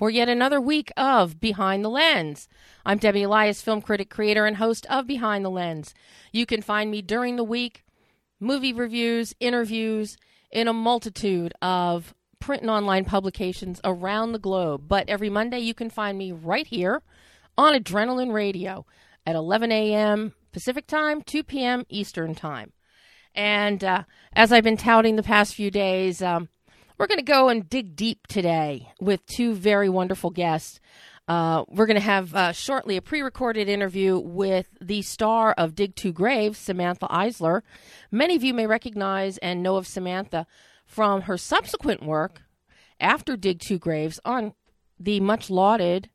for yet another week of Behind the Lens. I'm Debbie Elias, film critic, creator, and host of Behind the Lens. You can find me during the week, movie reviews, interviews, in a multitude of print and online publications around the globe. But every Monday, you can find me right here on Adrenaline Radio at 11 a.m. Pacific Time, 2 p.m. Eastern Time. And uh, as I've been touting the past few days, um, we're going to go and dig deep today with two very wonderful guests. Uh, we're going to have uh, shortly a pre recorded interview with the star of Dig Two Graves, Samantha Isler. Many of you may recognize and know of Samantha from her subsequent work after Dig Two Graves on the much lauded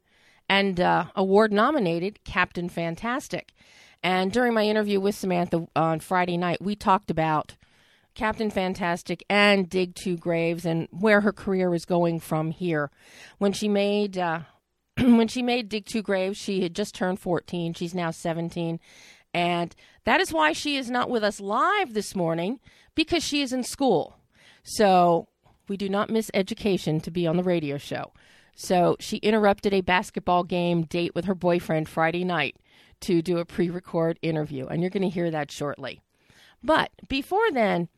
and uh, award nominated Captain Fantastic. And during my interview with Samantha on Friday night, we talked about Captain Fantastic and Dig Two Graves and where her career is going from here. When she made uh, when she made Dig Two Graves, she had just turned 14. She's now 17. And that is why she is not with us live this morning because she is in school. So we do not miss education to be on the radio show. So she interrupted a basketball game date with her boyfriend Friday night to do a pre record interview. And you're going to hear that shortly. But before then,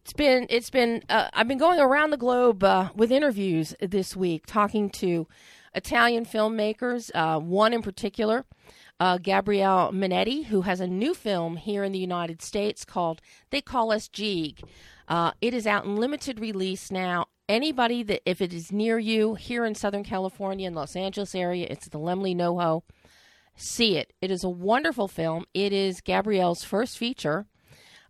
it's been it's been uh, I've been going around the globe uh, with interviews this week, talking to Italian filmmakers. Uh, one in particular, uh, Gabriele Mainetti, who has a new film here in the United States called "They Call Us Jeeg." Uh, it is out in limited release now. Anybody that if it is near you here in Southern California and Los Angeles area, it's the Laemmle NoHo. See it. It is a wonderful film. It is Gabrielle's first feature.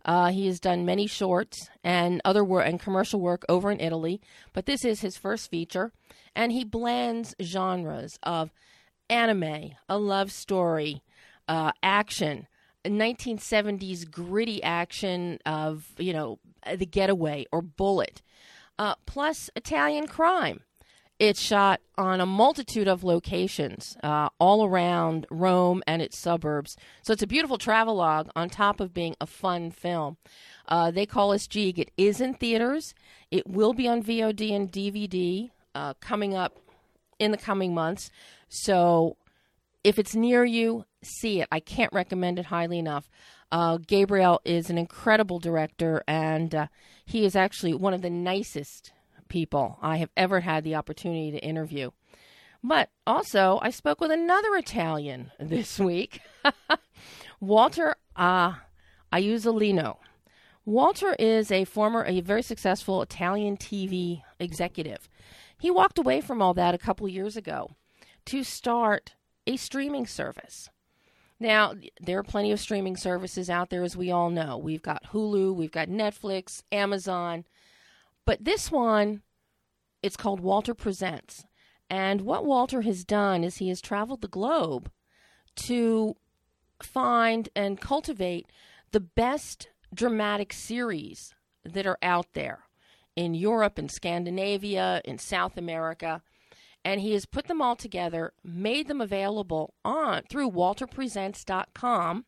Uh, he has done many shorts and other work and commercial work over in Italy, but this is his first feature, and he blends genres of anime, a love story, uh, action, 1970s gritty action of you know The Getaway or Bullitt, uh, plus Italian crime. It's shot on a multitude of locations uh, all around Rome and its suburbs. So it's a beautiful travelogue on top of being a fun film. Uh, they call us Jeeg. It is in theaters. It will be on VOD and DVD uh, coming up in the coming months. So if it's near you, see it. I can't recommend it highly enough. Uh, Gabriel is an incredible director, and uh, he is actually one of the nicest people I have ever had the opportunity to interview. But also, I spoke with another Italian this week, Walter uh, Iuzzolino. Walter is a former, a very successful Italian TV executive. He walked away from all that a couple years ago to start a streaming service. Now, there are plenty of streaming services out there, as we all know. We've got Hulu, we've got Netflix, Amazon, but this one, it's called Walter Presents. And what Walter has done is he has traveled the globe to find and cultivate the best dramatic series that are out there in Europe, in Scandinavia, in South America. And he has put them all together, made them available on through walterpresents.com.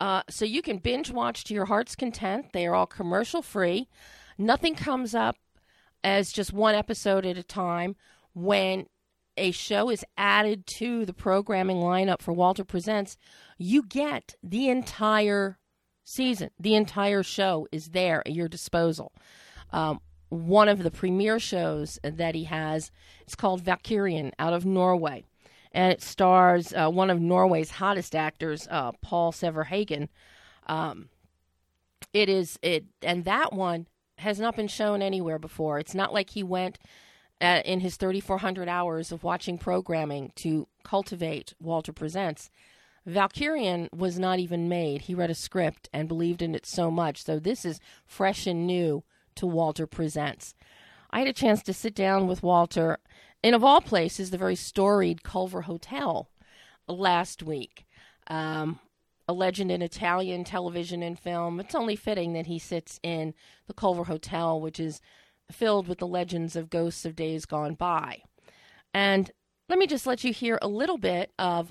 Uh, so you can binge watch to your heart's content. They are all commercial free. Nothing comes up as just one episode at a time. When a show is added to the programming lineup for Walter Presents, you get the entire season. The entire show is there at your disposal. Um, one of the premiere shows that he has is called Valkyrien out of Norway. And it stars uh, one of Norway's hottest actors, uh, Paul Sverre Hagen. Um, it is it, and that one has not been shown anywhere before. It's not like he went uh, in his 3,400 hours of watching programming to cultivate Walter Presents. Valkyrien was not even made. He read a script and believed in it so much. So this is fresh and new to Walter Presents. I had a chance to sit down with Walter in, of all places, the very storied Culver Hotel last week. Um, a legend in Italian television and film, it's only fitting that he sits in the Culver Hotel, which is filled with the legends of ghosts of days gone by. And let me just let you hear a little bit of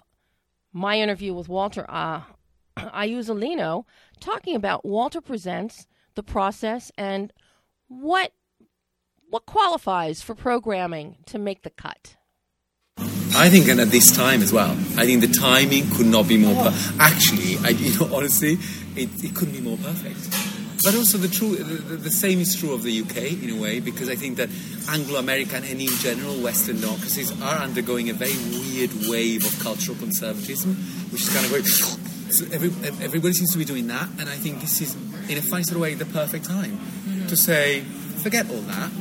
my interview with Walter uh, Iuzzolino talking about Walter Presents, the process, and what what qualifies for programming to make the cut? I think, and at this time as well, I think the timing could not be more. Per- Actually, I, you know, honestly, it, it couldn't be more perfect. But also, the, true, the, the, same is true of the UK in a way, because I think that Anglo American and in general Western democracies are undergoing a very weird wave of cultural conservatism, which is kind of going. So every, everybody seems to be doing that, and I think this is, in a funny sort of way, the perfect time mm-hmm. to say, forget all that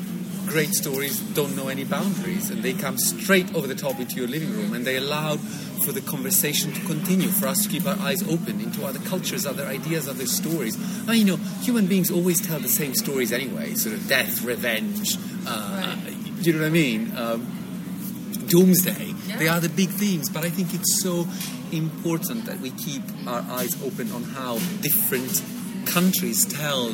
great stories don't know any boundaries and they come straight over the top into your living room and they allow for the conversation to continue, for us to keep our eyes open into other cultures, other ideas, other stories. I mean, you know, human beings always tell the same stories anyway sort of death, revenge, uh, right. you know what I mean? Um, doomsday. Yeah. They are the big themes, but I think it's so important that we keep our eyes open on how different countries tell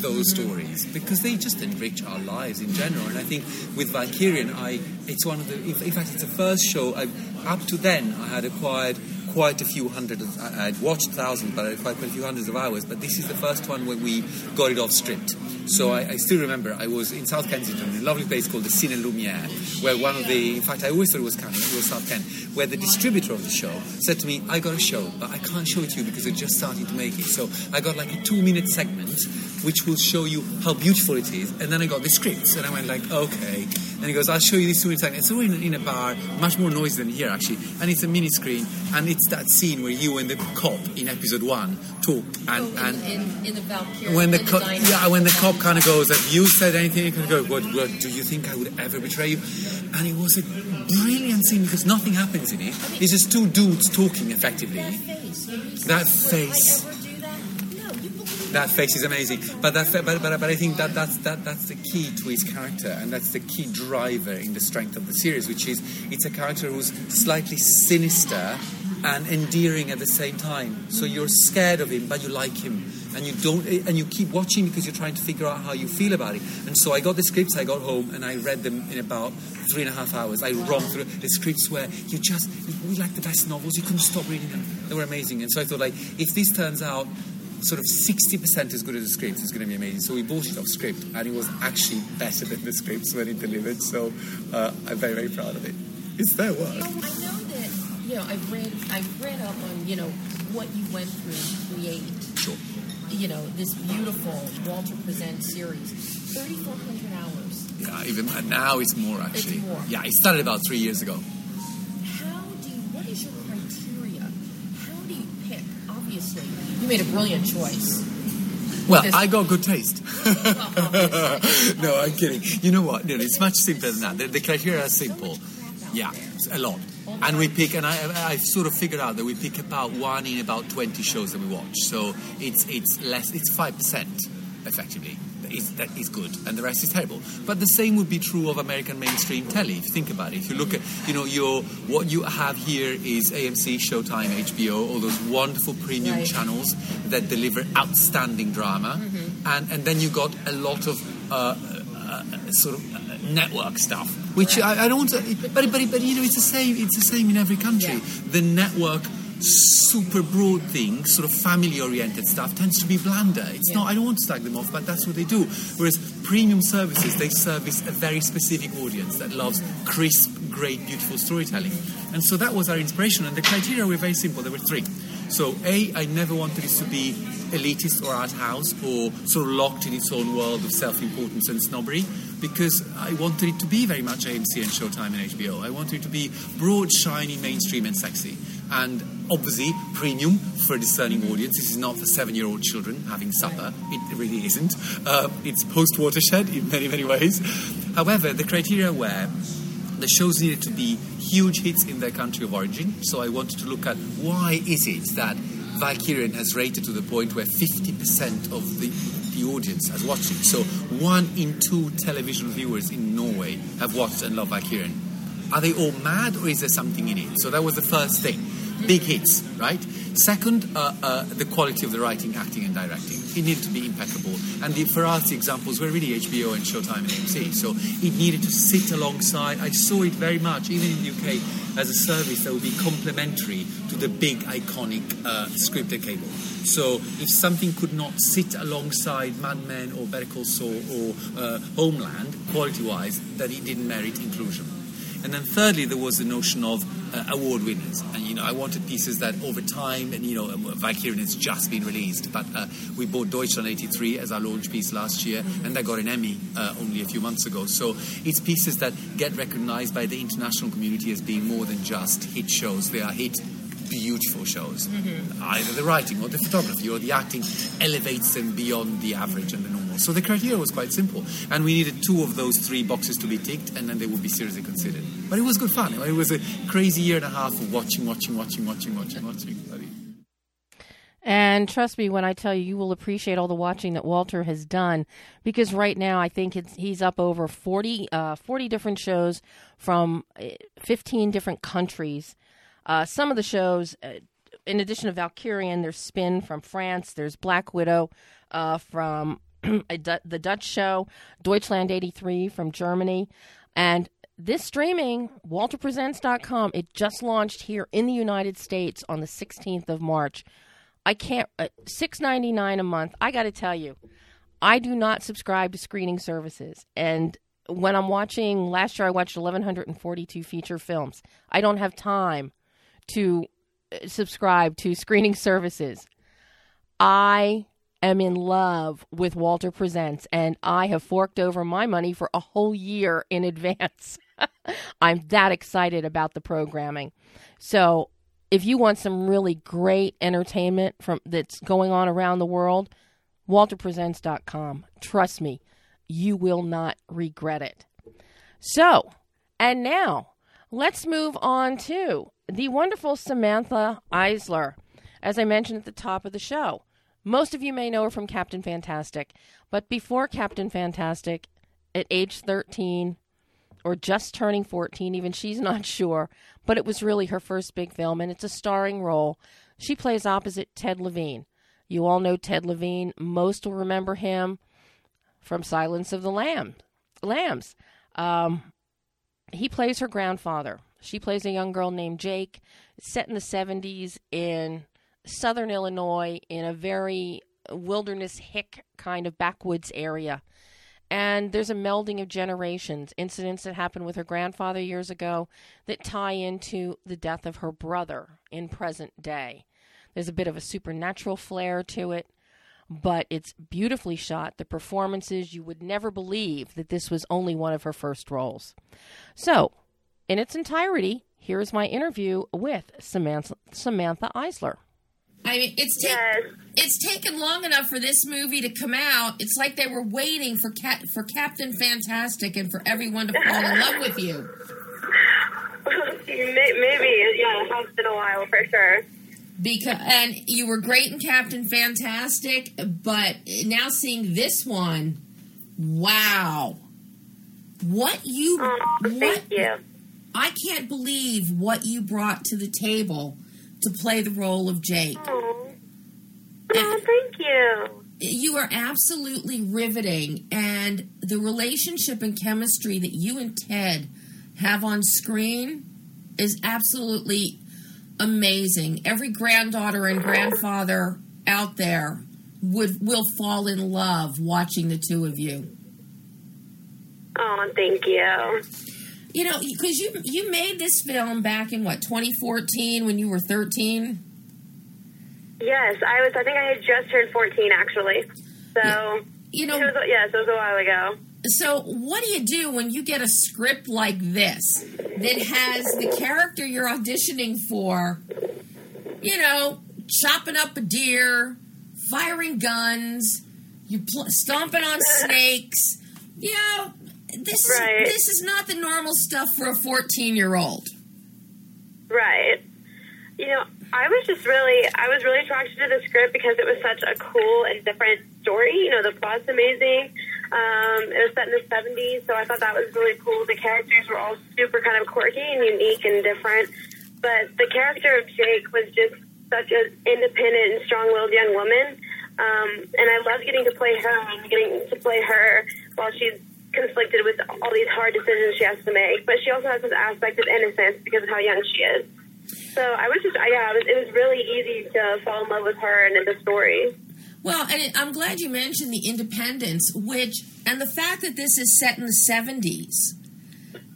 those stories because they just enrich our lives in general. And I think with Valkyrien, I it's one of the in fact it's the first show I, up to then I had acquired quite a few hundred. Of, I, would watched thousands, but quite a few hundreds of hours. But this is the first one where we got it off script. So I, I, still remember I was in South Kensington, in a lovely place called the Cine Lumiere, where one of the, in fact, I always thought it was Cannes, it was South Ken, where the distributor of the show said to me, I got a show, but I can't show it to you because we're just starting to make it. So I got like a two minute segment which will show you how beautiful it is. And then I got the scripts, and I went like, okay. And he goes, I'll show you this two minutes. It's all in, in, a bar, much more noisy than here actually, and it's a mini screen, and it's that scene where you and the cop in episode one talk, and oh, in, and in, in the Valkyrie, when the, the cop, yeah, when the cop kind of goes, have you said anything? You can go, what, what, do you think I would ever betray you? And it was a brilliant scene because nothing happens in it. It's just two dudes talking effectively. That face. That face that face is amazing. But that, but, but, but I think that that's that that's the key to his character, and that's the key driver in the strength of the series, which is it's a character who's slightly sinister and endearing at the same time. So you're scared of him, but you like him, and you don't, and you keep watching because you're trying to figure out how you feel about it. And so I got the scripts, I got home, and I read them in about three and a half hours. I romped through the scripts where you just we like the best novels, you couldn't stop reading them. They were amazing, and so I thought like if this turns out sort of 60% as good as the script is going to be amazing. So we bought it off script, and it was actually better than the scripts when it delivered. So uh, I'm very, very proud of it. It's their work. I know that you know I've read I've read up on you know what you went through to create. Sure. You know this beautiful Walter Presents series, 3,400 hours. Yeah, even now it's more actually. It's more. Yeah, it started about three years ago. How do you, what is your criteria? How do you pick? Obviously, you made a brilliant choice. Well, I got good taste. no, I'm kidding. You know what? No, it's much simpler than that. The, the criteria are simple. Yeah, a lot. And we pick, and I, I've sort of figured out that we pick about one in about 20 shows that we watch. So it's it's less, it's 5% effectively is, that is good, and the rest is terrible. But the same would be true of American mainstream telly. If you think about it, if you look at, you know, your what you have here is AMC, Showtime, HBO, all those wonderful premium right. channels that deliver outstanding drama, mm-hmm. and and then you got a lot of uh, uh, sort of uh, network stuff, which. I, I, don't want to, but, but but you know, it's the same. It's the same in every country. Yeah. The network super broad thing, sort of family oriented stuff, tends to be blander. It's yeah. not, I don't want to slag them off, but that's what they do. Whereas premium services, they service a very specific audience that loves crisp, great, beautiful storytelling. And so that was our inspiration. And the criteria were very simple. There were three. So, A, I never wanted it to be elitist or art house or sort of locked in its own world of self importance and snobbery because I wanted it to be very much AMC and Showtime and HBO. I wanted it to be broad, shiny, mainstream, and sexy. And obviously, premium for a discerning audience. This is not for seven year old children having supper. It really isn't. Uh, it's post watershed in many, many ways. However, the criteria were the shows needed to be huge hits in their country of origin. So I wanted to look at why is it that Valkyrien has rated to the point where 50% of the, the audience has watched it. So one in two television viewers in Norway have watched and love Valkyrien. Are they all mad or is there something in it? So that was the first thing. big hits, right? Second, uh, uh, the quality of the writing, acting, and directing. It needed to be impeccable. And the, for examples were really HBO and Showtime and AMC. So it needed to sit alongside. I saw it very much, even in the UK, as a service that would be complementary to the big, iconic uh, scripted cable. So if something could not sit alongside Mad Men or Better Call Saul or uh, Homeland, quality-wise, that it didn't merit inclusion. And then thirdly, there was the notion of uh, award winners. And, you know, I wanted pieces that over time, and, you know, Valkyrien has just been released, but uh, we bought Deutschland 83 as our launch piece last year, mm-hmm. and that got an Emmy uh, only a few months ago. So it's pieces that get recognized by the international community as being more than just hit shows. They are hit beautiful shows. Mm-hmm. Either the writing or the photography or the acting elevates them beyond the average and the normal. So the criteria was quite simple. And we needed two of those three boxes to be ticked, and then they would be seriously considered. But it was good fun. It was a crazy year and a half of watching, watching, watching, watching, watching, watching. And trust me when I tell you, you will appreciate all the watching that Walter has done because right now I think he's up over 40, uh, 40 different shows from uh, 15 different countries uh, some of the shows, uh, in addition to Valkyrien, there's Spin from France, there's Black Widow uh, from the Dutch show, Deutschland 83 from Germany, and this streaming, WalterPresents.com, it just launched here in the United States on the 16th of March. I can't, uh, six ninety nine a month. I got to tell you, I do not subscribe to screening services, and when I'm watching, last year I watched 1,142 feature films. I don't have time to uh, subscribe to screening services. I am in love with Walter Presents, and I have forked over my money for a whole year in advance. I'm that excited about the programming. So, if you want some really great entertainment from that's going on around the world, walterpresents.com. Trust me, you will not regret it. So, and now let's move on to the wonderful Samantha Isler. as I mentioned at the top of the show. Most of you may know her from Captain Fantastic, but before Captain Fantastic, at age 13 or just turning 14, even she's not sure, but it was really her first big film, and it's a starring role. She plays opposite Ted Levine. You all know Ted Levine. Most will remember him from Silence of the Lamb, Lambs. Um, he plays her grandfather. She plays a young girl named Jake. Set in the 70s in southern Illinois in a very wilderness hick kind of backwoods area. And there's a melding of generations, incidents that happened with her grandfather years ago that tie into the death of her brother in present day. There's a bit of a supernatural flair to it, but it's beautifully shot. The performances, you would never believe that this was only one of her first roles. So, in its entirety, here is my interview with Samantha, Samantha Isler. I mean, it's yes. it's taken long enough for this movie to come out. It's like they were waiting for Cap- for Captain Fantastic and for everyone to fall in love with you. Maybe, yeah, it has been a while for sure. Because and you were great in Captain Fantastic, but now seeing this one, wow, what you oh, what thank you I can't believe what you brought to the table to play the role of Jake. Oh, oh thank you. You are absolutely riveting, and the relationship and chemistry that you and Ted have on screen is absolutely amazing. Every granddaughter and grandfather out there would will fall in love watching the two of you. Oh, thank you. You know, because you you made this film back in what 2014 when you were 13. Yes, I was. I think I had just turned 14 actually. So yeah. you know, was, yes, it was a while ago. So, what do you do when you get a script like this that has the character you're auditioning for, you know, chopping up a deer, firing guns, you pl- stomping on snakes, you know, this right. this is not the normal stuff for a 14 year old. Right. You know, I was just really I was really attracted to the script because it was such a cool and different story. You know, the plot's amazing. Um, it was set in the 70s, so I thought that was really cool. The characters were all super kind of quirky and unique and different. but the character of Jake was just such an independent and strong-willed young woman. Um, and I loved getting to play her and getting to play her while she's conflicted with all these hard decisions she has to make. But she also has this aspect of innocence because of how young she is. So I was just, yeah, it was, it was really easy to fall in love with her and in the story. Well, and I'm glad you mentioned the independence, which, and the fact that this is set in the 70s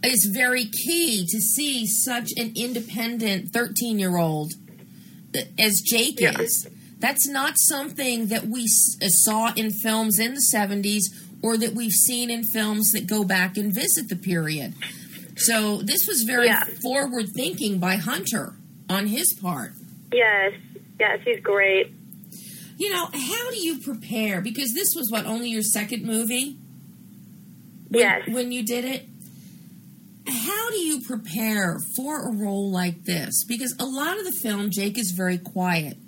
is very key to see such an independent 13 year old as Jake Yeah. is. That's not something that we uh, saw in films in the 70s or that we've seen in films that go back and visit the period. So this was very Yeah. forward thinking by Hunter on his part. Yes, yes, he's great. You know, how do you prepare? Because this was what only your second movie. When, Yes. When you did it, how do you prepare for a role like this? Because a lot of the film, Jake is very quiet,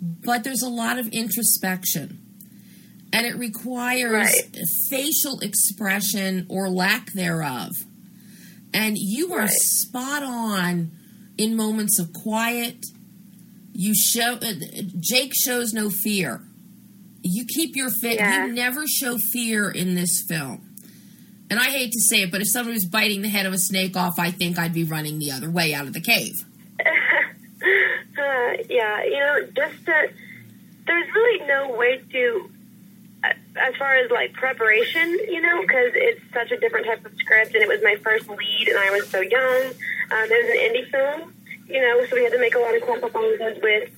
but there's a lot of introspection, and it requires Right. facial expression or lack thereof. And you are Right. spot on in moments of quiet. You show uh, Jake shows no fear. You keep your fit. Yeah. You never show fear in this film. And I hate to say it, but if somebody was biting the head of a snake off, I think I'd be running the other way out of the cave. Uh, yeah, you know, just to, there's really no way to, as far as like preparation, you know, because it's such a different type of script, and it was my first lead, and I was so young. Um, it was an indie film, you know, so we had to make a lot of compromises with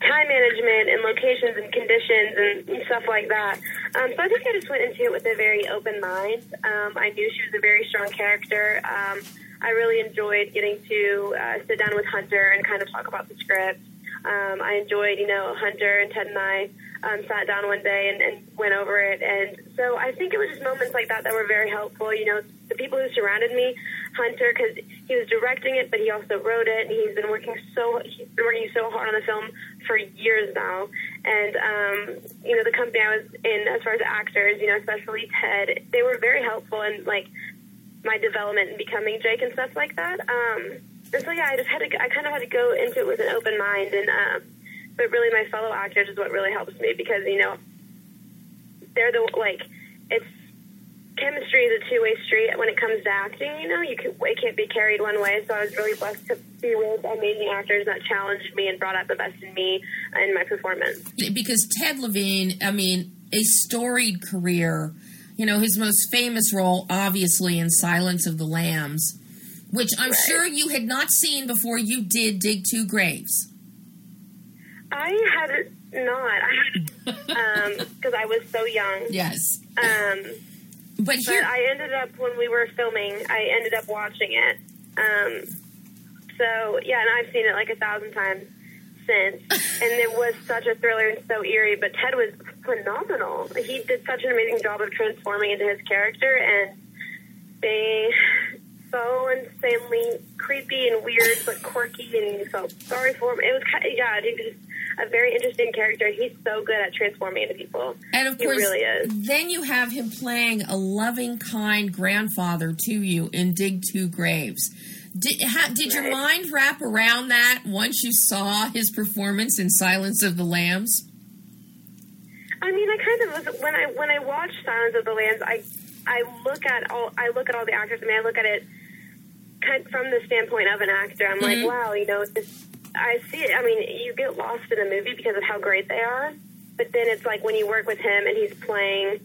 time management and locations and conditions and stuff like that. Um, so I think I just went into it with a very open mind. Um, I knew she was a very strong character. Um, I really enjoyed getting to uh, sit down with Hunter and kind of talk about the script. Um, I enjoyed, you know, Hunter and Ted and I um, sat down one day and, and went over it. And so I think it was just moments like that that were very helpful. You know, the people who surrounded me, Hunter, because he was directing it, but he also wrote it, and he's been working so he's been working so hard on the film for years now. And um, you know, the company I was in, as far as actors, you know, especially Ted, they were very helpful in like my development and becoming Jake and stuff like that. Um, and so yeah, I just had to, I kind of had to go into it with an open mind, and um, but really my fellow actors is what really helps me because you know they're the like it's chemistry is a two way street when it comes to acting. You know, you can it can't be carried one way. So I was really blessed to be with amazing actors that challenged me and brought out the best in me and my performance. Because Ted Levine, I mean, a storied career. You know, his most famous role, obviously, in Silence of the Lambs, which I'm Right. sure you had not seen before you did Dig Two Graves. I had not, I had because I was so young. Yes. Um, But But here, I ended up when we were filming, I ended up watching it. Um, so yeah, and I've seen it like a thousand times since, and it was such a thriller and so eerie. But Ted was phenomenal. He did such an amazing job of transforming into his character and being so insanely creepy and weird, but quirky, and you felt sorry for him. It was kind of, yeah, he was a very interesting character. He's so good at transforming into people. and of he course, really is. then you have him playing a loving, kind grandfather to you in Dig Two Graves. Did, ha, did your mind wrap around that once you saw his performance in Silence of the Lambs? I mean, I kind of was when I when I watched Silence of the Lambs, I I look at all I look at all the actors. I mean, I look at it kind of from the standpoint of an actor. I'm Mhm. like, wow, you know, this, I see it. I mean, you get lost in the movie because of how great they are, but then it's like when you work with him and he's playing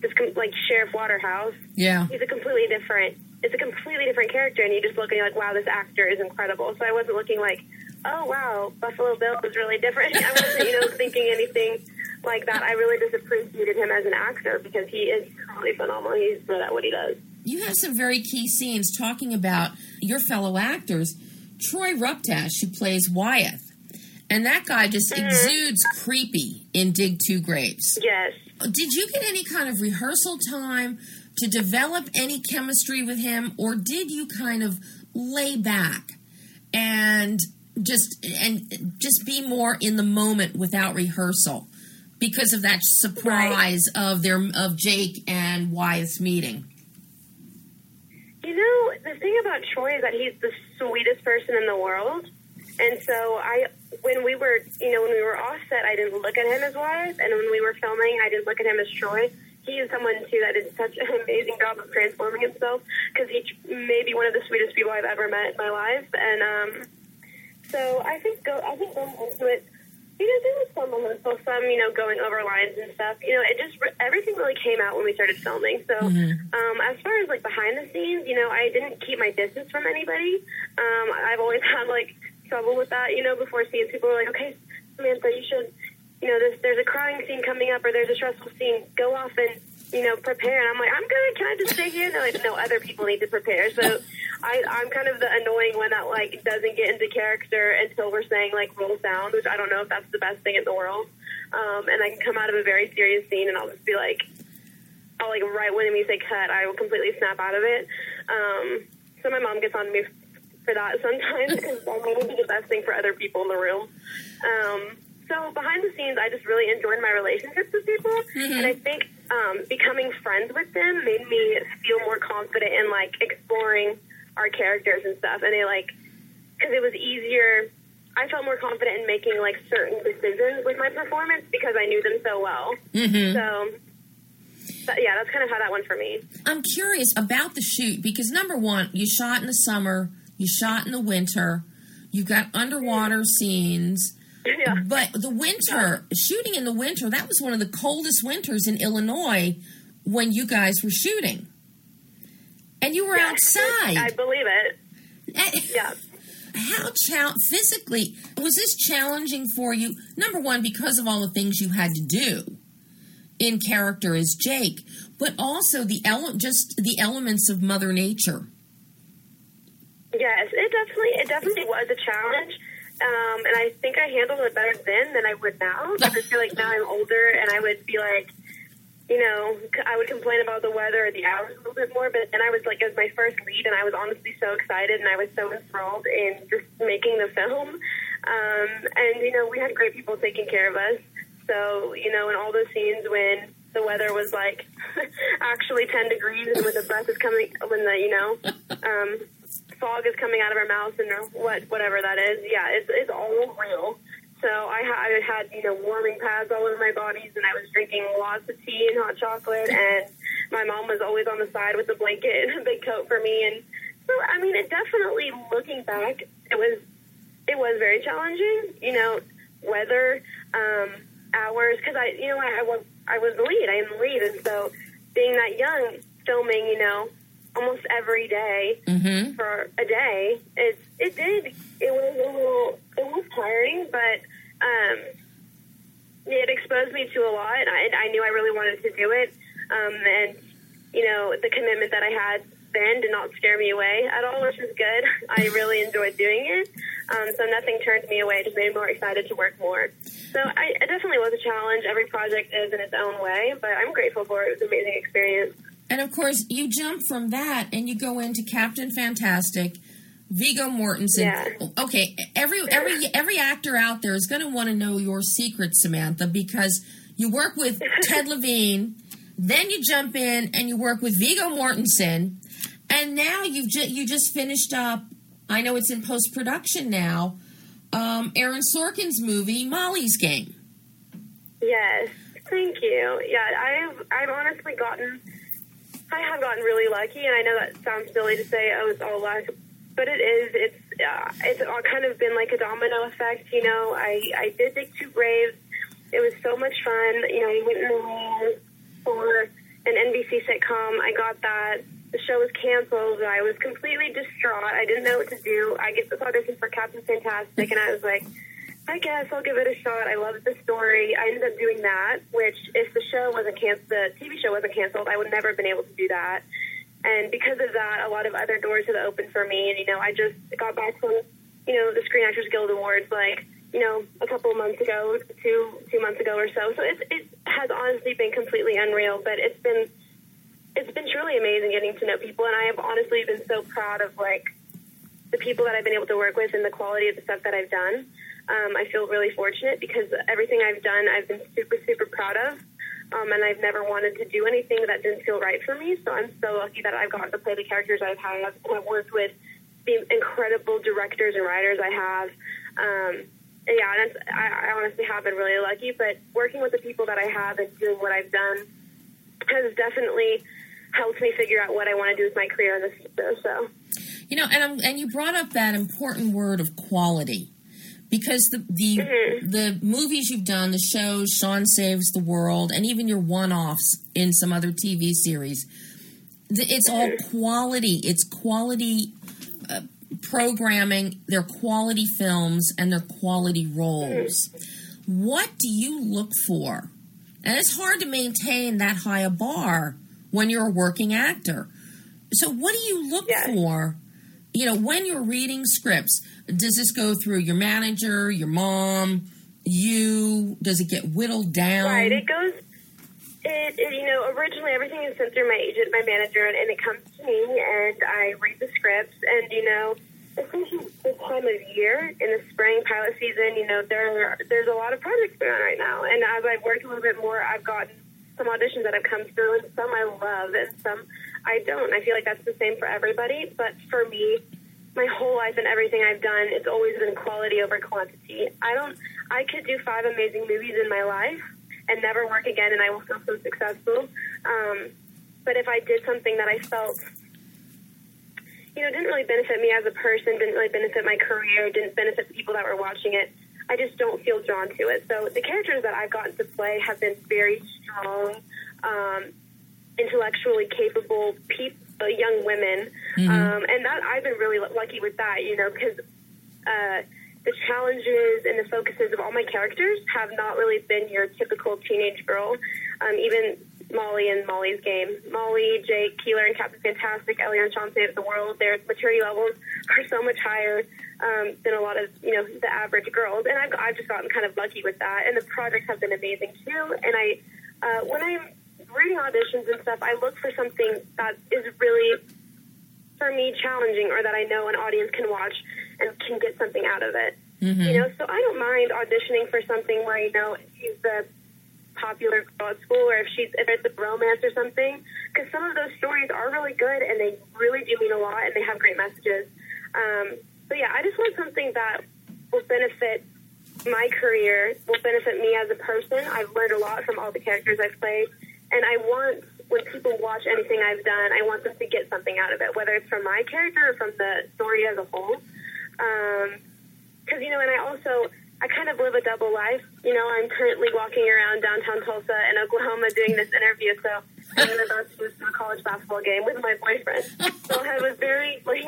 this com- like Sheriff Waterhouse. Yeah. He's a completely different. It's a completely different character, and you just look and you're like, wow, this actor is incredible. So I wasn't looking like, oh wow, Buffalo Bill is really different. I wasn't, you know, thinking anything like that. I really just appreciated him as an actor because he is truly phenomenal. He's good at what he does. You have some very key scenes talking about your fellow actors. Troy Ruptash, who plays Wyeth. And that guy just mm-hmm. exudes creepy in Dig Two Graves. Yes. Did you get any kind of rehearsal time to develop any chemistry with him, or did you kind of lay back and just and just be more in the moment without rehearsal because of that surprise of their of Jake and Wyeth's meeting? You know, the thing about Troy is that he's the sweetest person in the world. And so I, when we were, you know, when we were off set, I didn't look at him as Wyeth, and when we were filming, I didn't look at him as Troy. He is someone too that did such an amazing job of transforming himself because he may be one of the sweetest people I've ever met in my life. And um, so I think go, I think going into it, you know, there was some rehearsal, some you know going over lines and stuff. You know, it just everything really came out when we started filming. So um, as far as like behind the scenes, you know, I didn't keep my distance from anybody. Um, I've always had like trouble with that. You know, before scenes, people were like, okay, Samantha, you should, you know, there's there's a crying scene coming up or there's a stressful scene. Go off and you know prepare. And I'm like, I'm. Can I just stay here? And they're like, no, other people need to prepare. So. I, I'm kind of the annoying one that like doesn't get into character until we're saying like roll sound, which I don't know if that's the best thing in the world. Um, and I can come out of a very serious scene and I'll just be like, I'll like right when we say cut, I will completely snap out of it. Um, so my mom gets on me for that sometimes because I want to be the best thing for other people in the room. Um, so behind the scenes, I just really enjoyed my relationships with people, and I think um, becoming friends with them made me feel more confident in like exploring our characters and stuff. And they like because it was easier. I felt more confident in making like certain decisions with my performance because I knew them so well. So, but yeah, that's kind of how that went for me. I'm curious about the shoot because number one, you shot in the summer, you shot in the winter, you got underwater scenes. Yeah. But the winter, shooting in the winter, that was one of the coldest winters in Illinois when you guys were shooting. And you were I outside. I believe it. Eh, Yeah. How chal- physically was this challenging for you? Number one, because of all the things you had to do in character as Jake, but also the ele- just the elements of Mother Nature. Yes, it definitely it definitely was a challenge, um, and I think I handled it better then than I would now. I feel like now I'm older, and I would be like, you know, I would complain about the weather or the hours a little bit more. But then I was like, it was my first lead, and I was honestly so excited, and I was so enthralled in just making the film. Um, and you know, we had great people taking care of us. So you know, in all those scenes when the weather was like actually 10 degrees and when the breath is coming when the you know um fog is coming out of our mouths and what whatever that is. Yeah it's, it's all real. So I, ha- I had you know warming pads all over my bodies and I was drinking lots of tea and hot chocolate. And my mom was always on the side with a blanket and a big coat for me. And so I mean it definitely looking back it was it was very challenging you know weather um hours. Because I you know I, I was I was the lead. I am the lead. And so being that young filming you know almost every day Mm-hmm. for a day. It it did. It was a little it was tiring but um it exposed me to a lot I, I knew I really wanted to do it. Um and you know the commitment that I had then did not scare me away at all which was good. I really enjoyed doing it. Um, so nothing turned me away just made me more excited to work more. So I, it definitely was a challenge. Every project is in its own way but I'm grateful for it. It was an amazing experience And of course, you jump from that and you go into Captain Fantastic, Viggo Mortensen. Yeah. Okay, every every every actor out there is going to want to know your secret, Samantha, because you work with Ted Levine, then you jump in and you work with Viggo Mortensen, and now you've ju- you just finished up. I know it's in post production now. Um, Aaron Sorkin's movie Molly's Game. Yes, thank you. Yeah, I've I've honestly gotten I have gotten really lucky, and I know that sounds silly to say oh it's all luck, but it is. It's uh, it's all kind of been like a domino effect. You know, I I did Dig Two Graves. It was so much fun. You know, I went in the room for an NBC sitcom. I got that. The show was canceled. I was completely distraught. I didn't know what to do. I get this audition for Captain Fantastic, and I was like, I guess I'll give it a shot. I loved the story. I ended up doing that, which if the show wasn't canceled, the TV show wasn't canceled, I would never have been able to do that. And because of that, a lot of other doors have opened for me. And you know, I just got back from you know the Screen Actors Guild Awards like you know a couple of months ago, two two months ago or so. So it it has honestly been completely unreal, but it's been it's been truly amazing getting to know people, and I have honestly been so proud of like the people that I've been able to work with and the quality of the stuff that I've done. Um, I feel really fortunate because everything I've done, I've been super, super proud of. Um, and I've never wanted to do anything that didn't feel right for me. So I'm so lucky that I've gotten to play the characters I've had. I've worked with the incredible directors and writers I have. Um, and yeah, that's, I, I honestly have been really lucky. But working with the people that I have and doing what I've done has definitely helped me figure out what I want to do with my career. So, you know, and I'm, and you brought up that important word of quality because the the mm-hmm. the movies you've done, the shows, Sean Saves the World, and even your one-offs in some other TV series, it's all mm-hmm. quality. It's quality uh, programming. They're quality films and they're quality roles. Mm-hmm. What do you look for? And it's hard to maintain that high a bar when you're a working actor. So, what do you look for? You know, when you're reading scripts, does this go through your manager, your mom, you? Does it get whittled down? Right. It goes. It, it you know originally everything is sent through my agent, my manager, and, and it comes to me, and I read the scripts, and you know especially this time of year in the spring pilot season, you know, there are, there's a lot of projects going on right now. And as I've worked a little bit more, I've gotten some auditions that have come through, and some I love, and some I don't. I feel like that's the same for everybody. But for me, my whole life and everything I've done, it's always been quality over quantity. I don't. I could do five amazing movies in my life and never work again, and I will feel so successful. Um, but if I did something that I felt you know, didn't really benefit me as a person, didn't really benefit my career, didn't benefit the people that were watching it. I just don't feel drawn to it. So the characters that I've gotten to play have been very strong, um, intellectually capable people, uh, young women, mm-hmm. um, and that I've been really lucky with that. You know, because uh, the challenges and the focuses of all my characters have not really been your typical teenage girl. Um, even Molly and Molly's game. Molly, Jake, Kielyr, and Captain Fantastic, Ellie and Sean Save the World, their maturity levels are so much higher um, than a lot of, you know, the average girls. And I've, I've just gotten kind of lucky with that. And the projects have been amazing, too. And I, uh, when I'm reading auditions and stuff, I look for something that is really, for me, challenging or that I know an audience can watch and can get something out of it. Mm-hmm. You know, so I don't mind auditioning for something where, you know, she's the popular girl at school or if she's if it's a romance or something because some of those stories are really good and they really do mean a lot and they have great messages um, but yeah i just want something that will benefit my career will benefit me as a person i've learned a lot from all the characters i've played and i want when people watch anything i've done i want them to get something out of it whether it's from my character or from the story as a whole because um, you know and i also I kind of live a double life. You know, I'm currently walking around downtown Tulsa and Oklahoma doing this interview, so I'm about to lose a college basketball game with my boyfriend. So I have a very, like,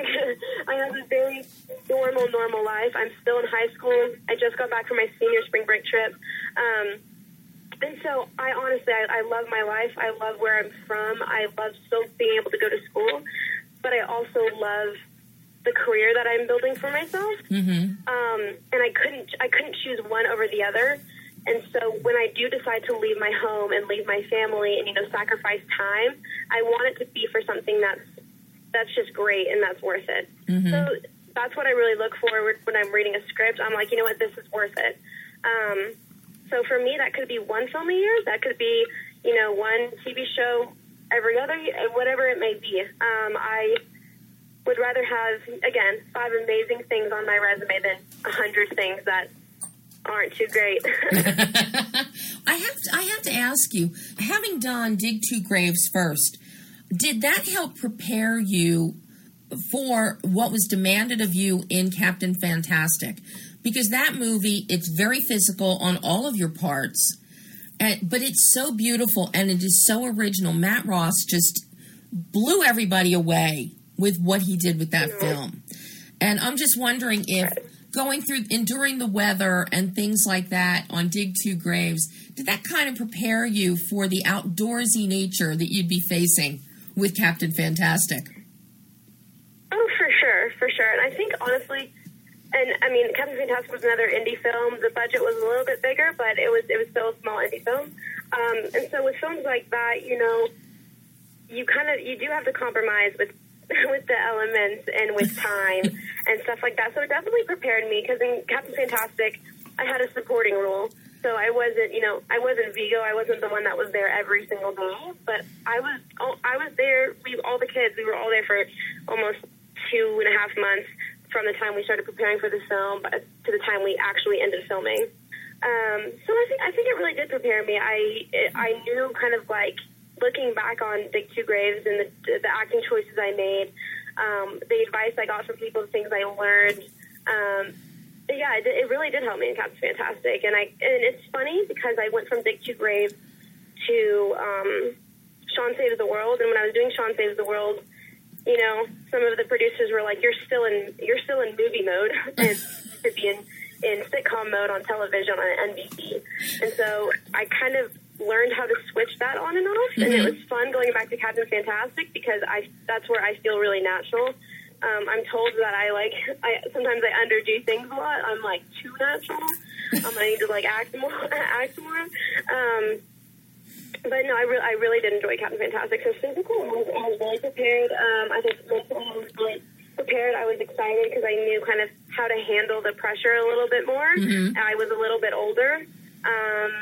I have a very normal, normal life. I'm still in high school. I just got back from my senior spring break trip. Um, and so I honestly, I, I love my life. I love where I'm from. I love still being able to go to school, but I also love the career that I'm building for myself. Mm-hmm. Um, and I couldn't I couldn't choose one over the other. And so when I do decide to leave my home and leave my family and you know sacrifice time, I want it to be for something that's that's just great and that's worth it. Mm-hmm. So that's what I really look for when I'm reading a script. I'm like, you know what, this is worth it. Um, so for me, that could be one film a year. That could be, you know, one TV show every other, whatever it may be. Um, I would rather have, again, five amazing things on my resume than a hundred things that aren't too great. I have to, I have to ask you, having done Dig Two Graves first, did that help prepare you for what was demanded of you in Captain Fantastic? Because that movie, it's very physical on all of your parts, and, but it's so beautiful and it is so original. Matt Ross just blew everybody away with what he did with that film. And I'm just wondering if going through enduring the weather and things like that on Dig Two Graves, did that kind of prepare you for the outdoorsy nature that you'd be facing with Captain Fantastic? Oh, for sure, for sure. And I think honestly, and I mean, Captain Fantastic was another indie film. The budget was a little bit bigger, but it was it was still a small indie film. Um, and so with films like that, you know, you kind of you do have to compromise with with the elements and with time and stuff like that. So it definitely prepared me because in Captain Fantastic, I had a supporting role. So I wasn't, you know, I wasn't Viggo. I wasn't the one that was there every single day, but I was. oh, I was there. We all the kids. We were all there for almost two and a half months from the time we started preparing for the film to the time we actually ended filming. Um, so I think I think it really did prepare me. I I knew kind of like looking back on Dig Two Graves and the, the acting choices I made, um, the advice I got from people, the things I learned. Um, yeah, it, it really did help me in Captain Fantastic, and I and it's funny because I went from Dig Two Graves to um, Sean Saves the World, and when I was doing Sean Saves the World, you know, some of the producers were like, "You're still in you're still in movie mode, and to be in in sitcom mode on television on NBC." And so I kind of learned how to switch that on and off, and it was fun going back to Captain Fantastic because I that's where I feel really natural. Um, I'm told that I like I sometimes I underdo things a lot. I'm like too natural. Um, I need to like act more, act more. Um, but no, I, re- I really did enjoy Captain Fantastic. So physical, I was, I was really prepared. Um, I think mentally I was really prepared. I was excited because I knew kind of how to handle the pressure a little bit more. Mhm. I was a little bit older, um,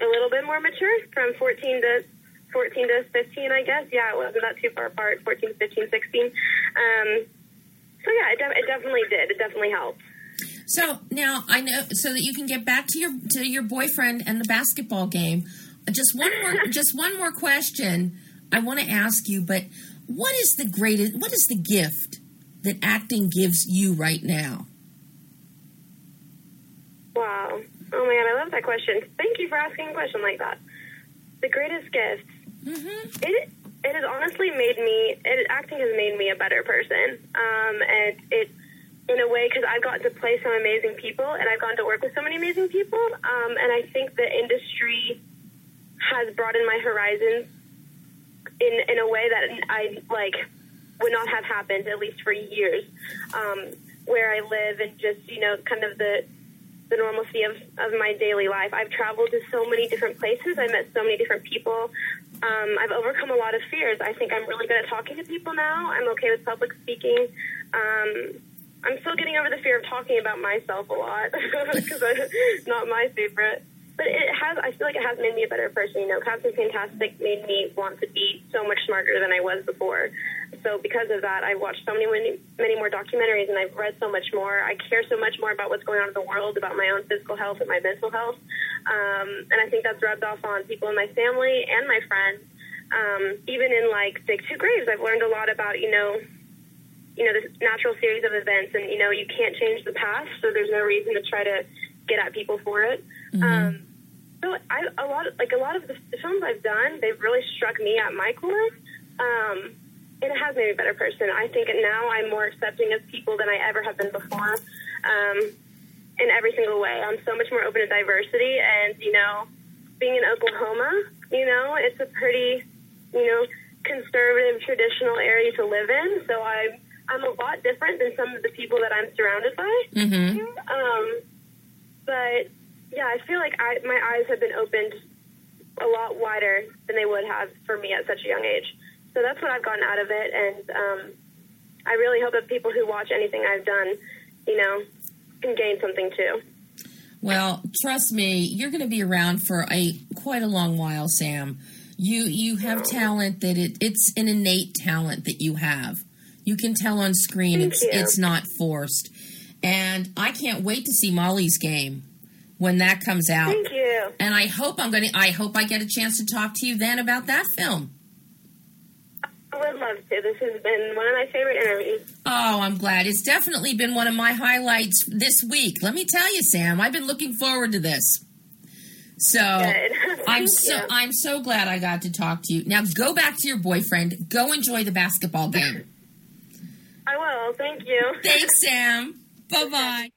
a little bit more mature from 14 to 14 to 15, I guess. Yeah, it wasn't that too far apart, 14, 15, 16. Um, so yeah, it, de- it definitely did. It definitely helped. So now I know, so that you can get back to your to your boyfriend and the basketball game. Just one more, just one more question. I want to ask you, but what is the greatest? What is the gift that acting gives you right now? Wow. Oh my god, I love that question. Thank you for asking a question like that. The greatest gift. Mm-hmm. It it has honestly made me. It acting has made me a better person. Um, and it in a way because I've gotten to play some amazing people and I've gotten to work with so many amazing people. Um, and I think the industry has broadened my horizons in in a way that I like would not have happened at least for years. Um, where I live and just you know kind of the the normalcy of, of my daily life. I've traveled to so many different places. I met so many different people. Um, I've overcome a lot of fears. I think I'm really good at talking to people now. I'm okay with public speaking. Um, I'm still getting over the fear of talking about myself a lot because it's not my favorite. But it has. I feel like it has made me a better person. You know, Captain Fantastic made me want to be so much smarter than I was before. So because of that, I've watched so many, many, more documentaries, and I've read so much more. I care so much more about what's going on in the world, about my own physical health and my mental health. Um, and I think that's rubbed off on people in my family and my friends. Um, even in like Dig Two Graves, I've learned a lot about you know you know, this natural series of events, and you know, you can't change the past, so there's no reason to try to get at people for it. Um, so I, a lot, of, like a lot of the, the films I've done, they've really struck me at my core, um, and it has made me a better person. I think now I'm more accepting of people than I ever have been before, um, in every single way. I'm so much more open to diversity, and you know, being in Oklahoma, you know, it's a pretty, you know, conservative, traditional area to live in. So I'm I'm a lot different than some of the people that I'm surrounded by. Mm-hmm. Um, but yeah, I feel like I, my eyes have been opened a lot wider than they would have for me at such a young age. So that's what I've gotten out of it, and um, I really hope that people who watch anything I've done, you know, can gain something too. Well, trust me, you're going to be around for a quite a long while, Sam. You you have talent that it it's an innate talent that you have. You can tell on screen Thank it's you. it's not forced. And I can't wait to see Molly's game when that comes out. Thank you. And I hope I'm going to I hope I get a chance to talk to you then about that film. I would love to. This has been one of my favorite interviews. Oh, I'm glad. It's definitely been one of my highlights this week. Let me tell you, Sam, I've been looking forward to this. So I'm so you. I'm so glad I got to talk to you. Now go back to your boyfriend. Go enjoy the basketball game. I will. Thank you. Thanks, Sam. Bye bye.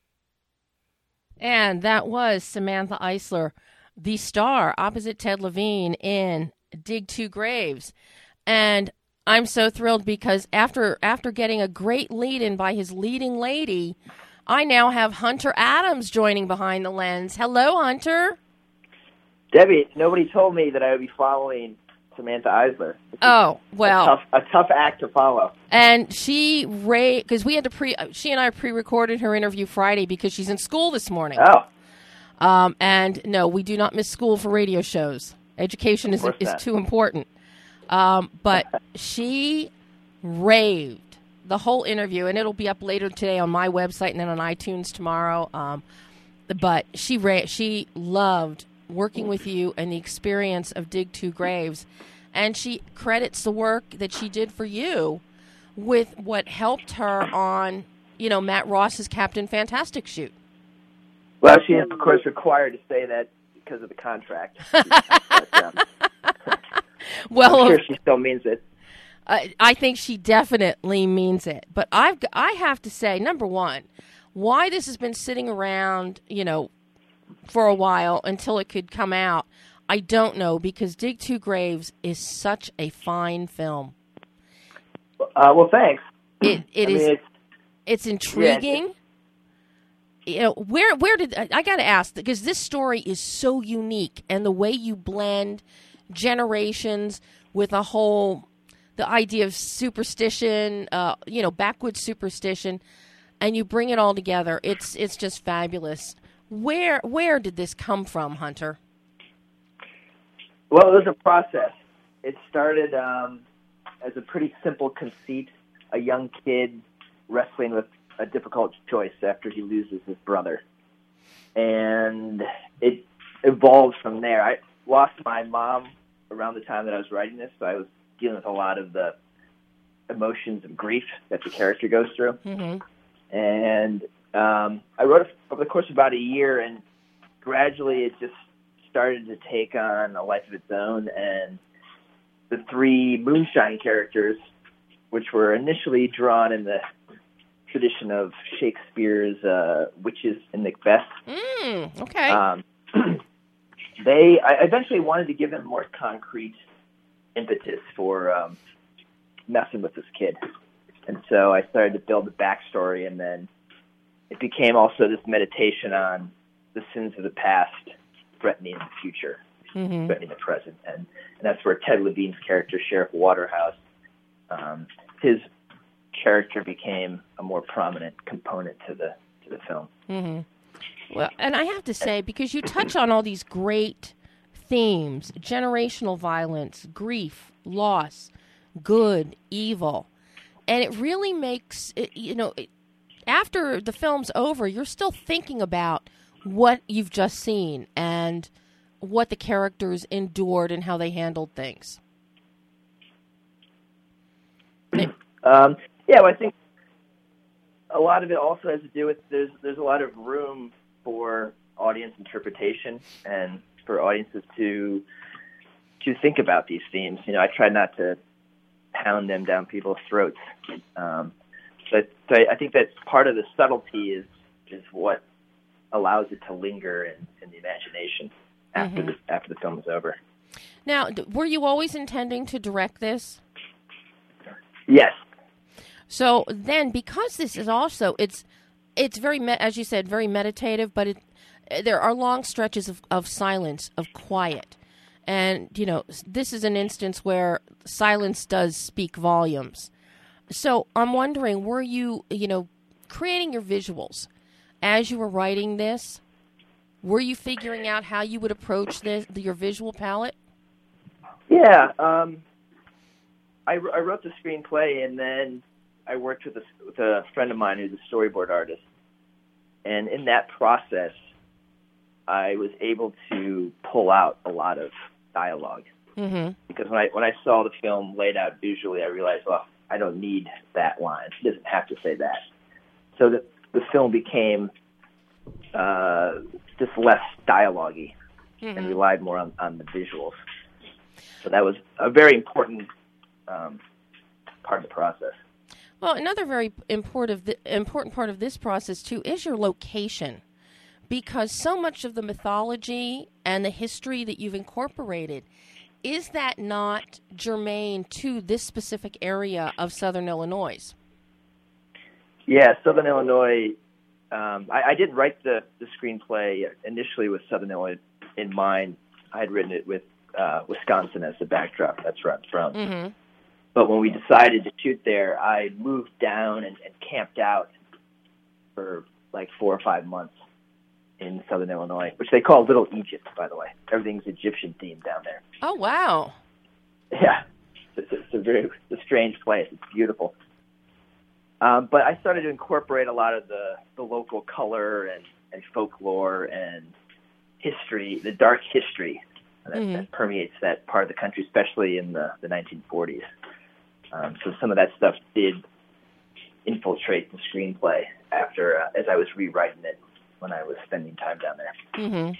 And that was Samantha Isler, the star opposite Ted Levine in Dig Two Graves. And I'm so thrilled because after after getting a great lead in by his leading lady, I now have Hunter Adams joining behind the lens. Hello, Hunter. Debbie, nobody told me that I would be following Samantha Isler. Oh, well. tough, a tough act to follow. And she Ray because we had to pre she and I pre-recorded her interview Friday because she's in school this morning. Oh, Um, and no, we do not miss school for radio shows. Education is, is not. too important. Um, but she raved the whole interview, and it'll be up later today on my website and then on iTunes tomorrow. Um, but she ra- she loved working with you and the experience of Dig Two Graves, and she credits the work that she did for you with what helped her on, you know, Matt Ross's Captain Fantastic shoot. Well, she is of course required to say that because of the contract. but, um, Well, I'm sure she still means it. I I think she definitely means it. But I've I have to say, number one, why this has been sitting around, you know, for a while until it could come out, I don't know because Dig Two Graves is such a fine film. Uh, well, thanks. It it is mean, it's, it's intriguing. you know, where where did I, I got to ask because this story is so unique and the way you blend generations with a whole the idea of superstition, uh, you know, backwoods superstition, and you bring it all together. It's it's just fabulous. Where where did this come from, Hunter? Well, it was a process. It started um, as a pretty simple conceit: a young kid wrestling with a difficult choice after he loses his brother, and it evolved from there. I lost my mom around the time that I was writing this, so I was dealing with a lot of the emotions of grief that the character goes through. Mm-hmm. and um, I wrote it over the course of about a year, and gradually it just started to take on a life of its own. And the three moonshine characters, which were initially drawn in the tradition of Shakespeare's uh, witches in Macbeth, Mm, okay. um, they I eventually wanted to give them more concrete impetus for um, messing with this kid, and so I started to build the backstory, and then it became also this meditation on the sins of the past threatening the future, hmm threatening the present, and, and that's where Ted Levine's character, Sheriff Waterhouse, um, his character became a more prominent component to the to the film. hmm Well, and I have to say, because you touch on all these great themes generational violence, grief, loss, good, evil. And it really makes, it, you know, it, after the film's over, you're still thinking about what you've just seen and what the characters endured and how they handled things. Um, yeah, well, I think a lot of it also has to do with there's there's a lot of room for audience interpretation and for audiences to to think about these themes. You know, I try not to pound them down people's throats. Um, so, so I think that part of the subtlety is is what allows it to linger in, in the imagination after Mhm. the after the film is over. Now, d- were you always intending to direct this? Yes. So then, because this is also it's it's very me- as you said very meditative, but it there are long stretches of, of silence of quiet, and you know this is an instance where silence does speak volumes. So I'm wondering, were you you know creating your visuals as you were writing this? Were you figuring out how you would approach this your visual palette? Yeah, um, I, I wrote the screenplay, and then I worked with a, with a friend of mine who's a storyboard artist. And in that process, I was able to pull out a lot of dialogue Mm-hmm. because when I when I saw the film laid out visually, I realized, well, I don't need that line. It doesn't have to say that. So the the film became uh, just less dialogue-y and relied more on, on the visuals. So that was a very important um, part of the process. Well, another very important important part of this process too is your location, because so much of the mythology and the history that you've incorporated is that not germane to this specific area of Southern Illinois. Yeah, Southern Illinois. Um, I, I didn't write the, the screenplay initially with Southern Illinois in mind. I had written it with uh, Wisconsin as the backdrop. That's where I'm from. Mm-hmm. But when we decided to shoot there, I moved down and, and camped out for like four or five months in southern Illinois, which they call Little Egypt, by the way. Everything's Egyptian themed down there. Oh wow! Yeah, it's, it's a very it's a strange place. It's beautiful. Um, but I started to incorporate a lot of the, the local color and, and folklore and history, the dark history that, Mhm. that permeates that part of the country, especially in the, the 1940s. Um, so some of that stuff did infiltrate the screenplay after, uh, as I was rewriting it when I was spending time down there. hmm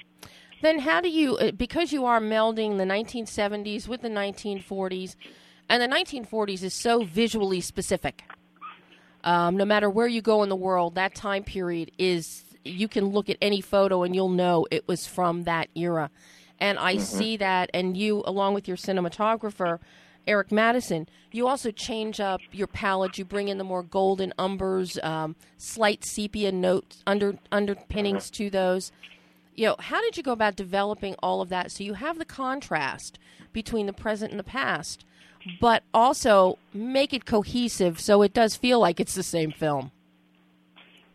Then how do you, uh, because you are melding the 1970s with the 1940s, and the 1940s is so visually specific. Um, no matter where you go in the world, that time period is, you can look at any photo and you'll know it was from that era. And I see that, and you, along with your cinematographer, Eric Madison, you also change up your palette. You bring in the more golden umbers, um, slight sepia notes, under underpinnings to those you know, how did you go about developing all of that so you have the contrast between the present and the past, but also make it cohesive so it does feel like it's the same film?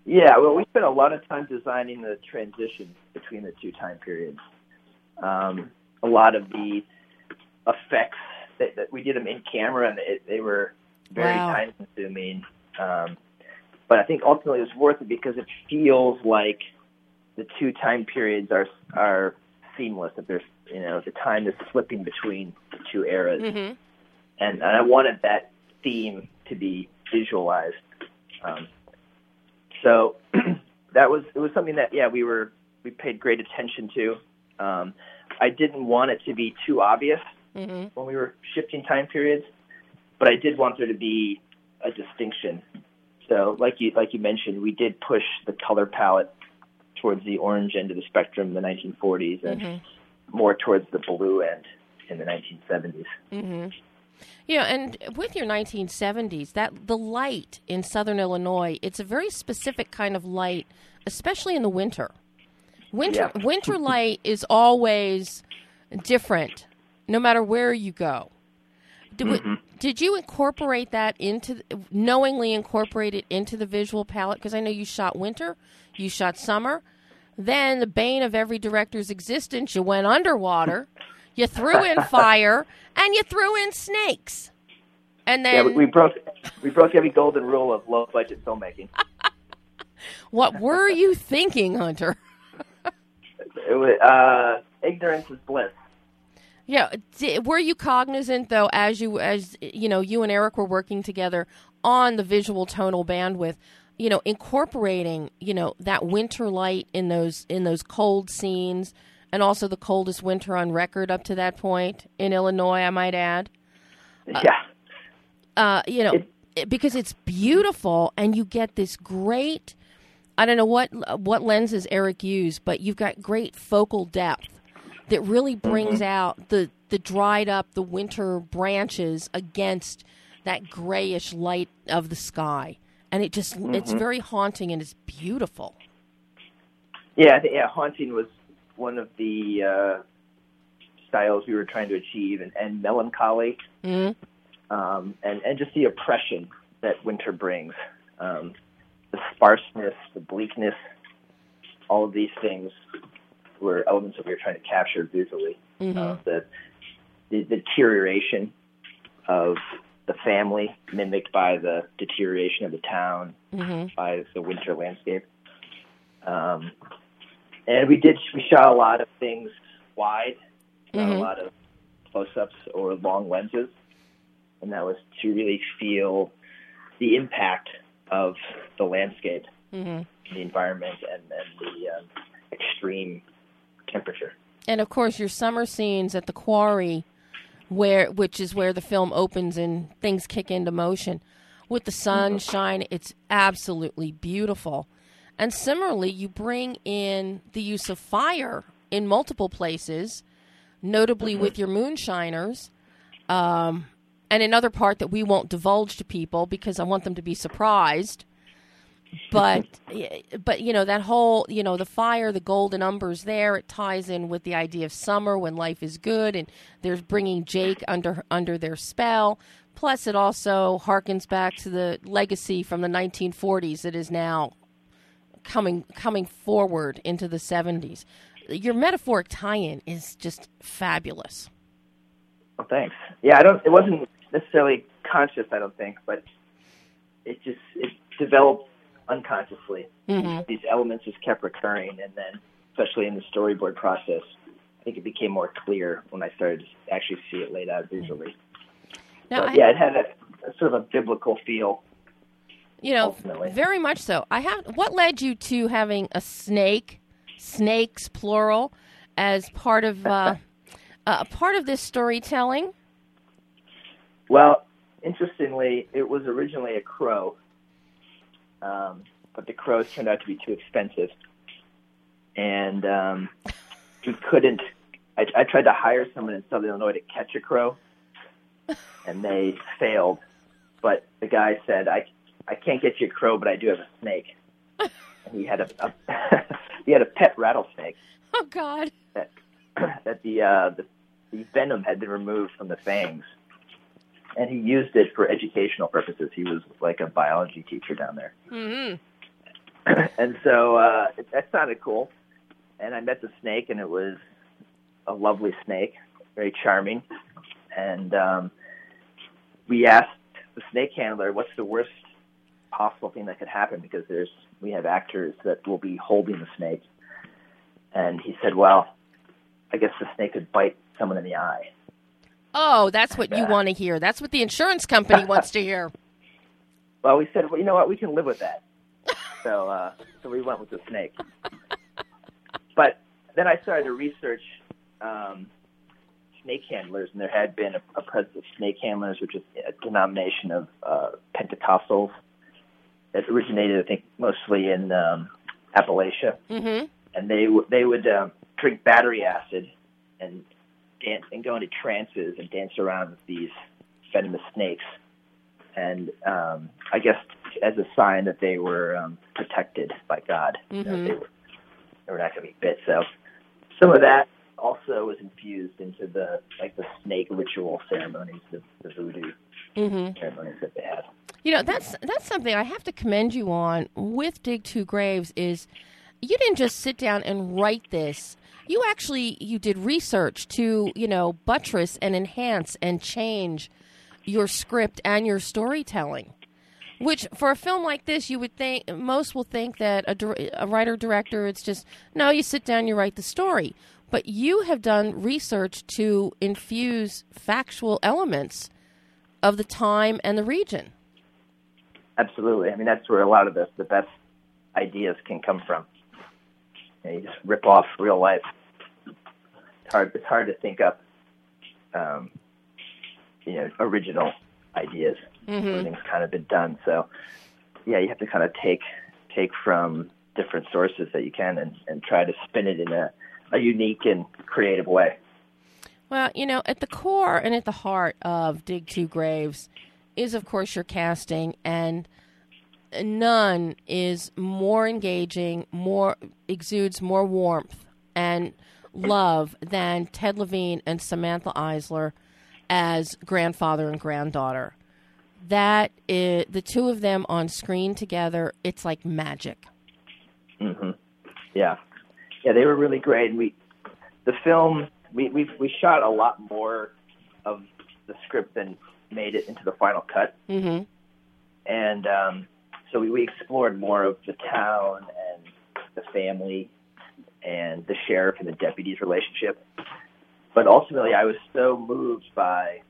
Yeah, well, we spent a lot of time designing the transition between the two time periods. Um, a lot of the effects that, that we did them in camera, and it, they were very Wow. time consuming. Um, but I think ultimately it was worth it because it feels like the two time periods are are seamless. That there's you know the time is slipping between the two eras Mm-hmm. and, and I wanted that theme to be visualized. Um, so that was it was something that yeah we were we paid great attention to. Um, I didn't want it to be too obvious Mm-hmm. when we were shifting time periods, but I did want there to be a distinction. So like you like you mentioned, we did push the color palette towards the orange end of the spectrum in the 1940s and Mm-hmm. more towards the blue end in the 1970s. Mm-hmm. Yeah, and with your 1970s, that the light in Southern Illinois, it's a very specific kind of light, especially in the winter. Winter Yeah. winter light is always different, no matter where you go. Did, we- did you incorporate that into knowingly incorporate it into the visual palette? Because I know you shot winter, you shot summer. Then the bane of every director's existence, you went underwater, you threw in fire, and you threw in snakes. And then Yeah, we, we broke we broke every golden rule of low budget filmmaking. what were you thinking, Hunter? It was, uh, ignorance is bliss. Yeah, were you cognizant though, as you as you know, you and Eric were working together on the visual tonal bandwidth, you know, incorporating you know that winter light in those in those cold scenes, and also the coldest winter on record up to that point in Illinois, I might add. yeah, uh, you know, it- because it's beautiful and you get this great. I don't know what what lenses Eric used, but you've got great focal depth that really brings out the the dried up the winter branches against that grayish light of the sky, and it just it's very haunting and it's beautiful. yeah, I think, yeah. Haunting was one of the uh, styles we were trying to achieve, and, and melancholy, mm um, and and just the oppression that winter brings, um, the sparseness, the bleakness, all of these things were elements that we were trying to capture visually. hmm uh, the, the deterioration of the family mimicked by the deterioration of the town hmm by the winter landscape. Um, and we did we shot a lot of things wide, not Mhm. a lot of close-ups or long lenses, and that was to really feel the impact of the landscape, hmm the environment, and, and the um, extreme temperature. and of course your summer scenes at the quarry where which is where the film opens and things kick into motion. With the sunshine it's absolutely beautiful. And similarly you bring in the use of fire in multiple places notably with your moonshiners um, and another part that we won't divulge to people because i want them to be surprised but but you know that whole you know the fire the golden umbers there it ties in with the idea of summer when life is good and there's bringing jake under under their spell plus it also harkens back to the legacy from the 1940s that is now coming coming forward into the 70s. Your metaphoric tie-in is just fabulous. Well, thanks. Yeah, I don't. It wasn't necessarily conscious, I don't think, but it just it developed unconsciously. Mm-hmm. These elements just kept recurring, and then, especially in the storyboard process, I think it became more clear when I started to actually see it laid out visually. Now, But I- yeah, it had a, a sort of a biblical feel. you know, ultimately. very much so. I have. What led you to having a snake, snakes plural, as part of uh, uh, part of this storytelling? Well, interestingly, it was originally a crow, um, but the crows turned out to be too expensive, and um, we couldn't. I, I tried to hire someone in Southern Illinois to catch a crow, and they failed. But the guy said, "I I can't get you a crow, but I do have a snake." And he had a, a he had a pet rattlesnake Oh God! that that the, uh, the the venom had been removed from the fangs, and he used it for educational purposes. He was like a biology teacher down there, hmm and so uh, that sounded cool. And I met the snake, and it was a lovely snake, very charming. And um, we asked the snake handler, "What's the worst possible thing that could happen?" Because there's we have actors that will be holding the snake, and he said, "Well, I guess the snake could bite someone in the eye." Oh, that's what you want to hear. That's what the insurance company wants to hear. Well, we said, well, you know what, we can live with that. so, uh, so we went with the snake. But then I started to research um, snake handlers, and there had been a, a presence of snake handlers, which is a denomination of uh, Pentecostals that originated, I think, mostly in um, Appalachia. hmm and they w- they would um, drink battery acid and dance and go into trances and dance around with these venomous snakes, and um, I guess as a sign that they were um, protected by God, You know, they, were, they were not going to be bit. So some of that also was infused into the like the snake ritual ceremonies, the, the voodoo hmm ceremonies that they had. You know, that's that's something I have to commend you on with Dig Two Graves is you didn't just sit down and write this. You actually you did research to, you know, buttress and enhance and change your script and your storytelling. Which for a film like this, you would think most will think that a, a writer director it's just no, you sit down, you write the story. But you have done research to infuse factual elements of the time and the region. Absolutely. I mean, that's where a lot of the, the best ideas can come from. You, just rip off real life. It's hard. It's hard to think up, um, you know, original ideas. Everything's kind of been done. So, yeah, you have to kind of take take from different sources that you can and, and try to spin it in a, a unique and creative way. Well, you know, at the core and at the heart of Dig Two Graves is, of course, your casting, and none is more engaging, more exudes more warmth and love than Ted Levine and Samantha Isler as grandfather and granddaughter. That is, the two of them on screen together, it's like magic. hmm Yeah, yeah, they were really great. We, the film, we we we shot a lot more of the script than made it into the final cut, hmm and um, so we, we explored more of the town and the family and the sheriff and the deputy's relationship. But ultimately, I was so moved by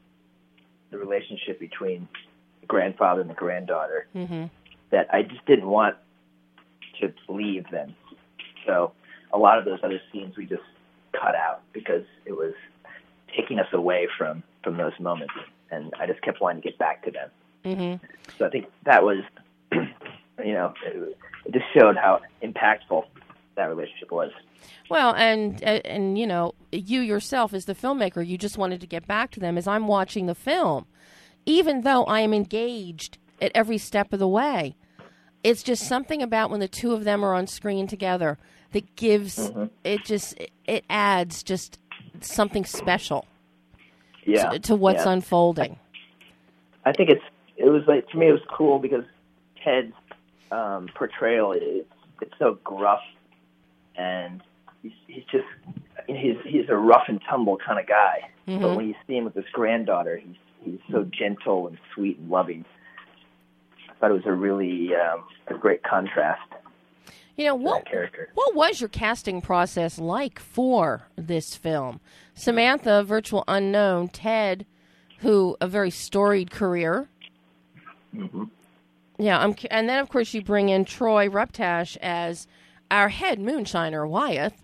the relationship between the grandfather and the granddaughter hmm that I just didn't want to leave them. So a lot of those other scenes we just cut out because it was taking us away from from those moments, and I just kept wanting to get back to them. hmm So I think that was, you know, it, it just showed how impactful that relationship was. Well, and uh, and you know, you yourself as the filmmaker, you just wanted to get back to them. As I'm watching the film, even though I am engaged at every step of the way, it's just something about when the two of them are on screen together that gives it just it adds just something special Yeah, to, to what's yeah. unfolding. I think it's it was like to me it was cool because Ted's um, portrayal is it's so gruff, and he's he's just he's he's a rough and tumble kind of guy. Mm-hmm. But when you see him with his granddaughter, he's he's so gentle and sweet and loving. I thought it was a really um, a great contrast You know what? character. What was your casting process like for this film? Samantha, virtual unknown, Ted, who a very storied career. hmm Yeah, I'm, and then of course you bring in Troy Ruptash as our head moonshiner Wyeth,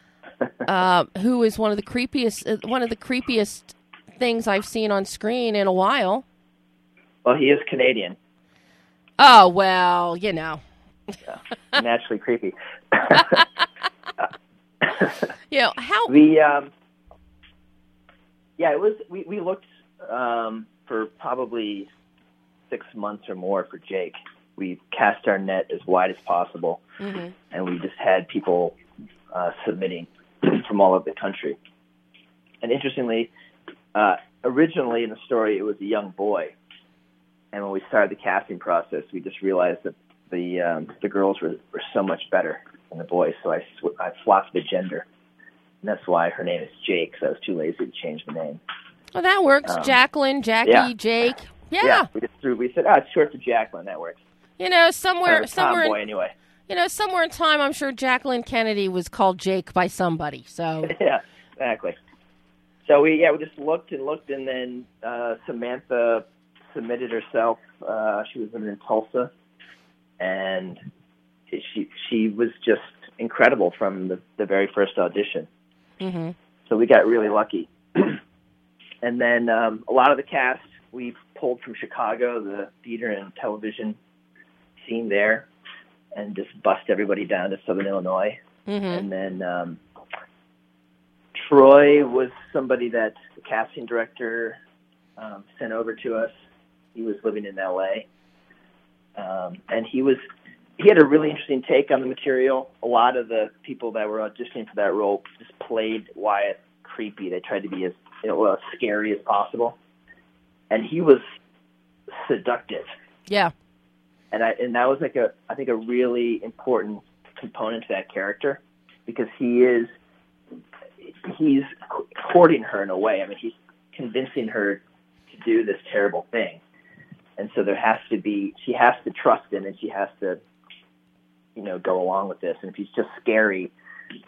uh, who is one of the creepiest uh, one of the creepiest things I've seen on screen in a while. Well, he is Canadian, Oh well, you know, naturally creepy. yeah, how. the um, yeah, it was. We we looked um, for probably six months or more for Jake. We cast our net as wide as possible, Mhm. and we just had people uh, submitting from all over the country. And interestingly, uh, originally in the story, it was a young boy, and when we started the casting process, we just realized that the um, the girls were, were so much better than the boys. So I sw- I swapped the gender, and that's why her name is Jake. So I was too lazy to change the name. Well, that works. Um, Jacqueline, Jackie, yeah. Jake. Yeah. we just threw. We said, ah, it's short for Jacqueline. That works. you know, somewhere, somewhere, tomboy in, anyway. you know, somewhere in time, I'm sure Jacqueline Kennedy was called Jake by somebody. So, yeah, exactly. So we yeah we just looked and looked, and then uh, Samantha submitted herself. Uh, she was living in Tulsa, and she she was just incredible from the, the very first audition. hmm So we got really lucky. and then um, a lot of the cast we pulled from Chicago, the theater and television scene there, and just bust everybody down to Southern Illinois. hmm And then um, Troy was somebody that the casting director um, sent over to us. He was living in L.A. Um, and he was he had a really interesting take on the material. A lot of the people that were auditioning for that role just played Wyeth creepy. They tried to be as you know, as scary as possible, and he was seductive yeah, and I and that was like a I think a really important component to that character because he is he's courting her in a way. I mean, he's convincing her to do this terrible thing, and so there has to be she has to trust him and she has to you know go along with this. And if he's just scary,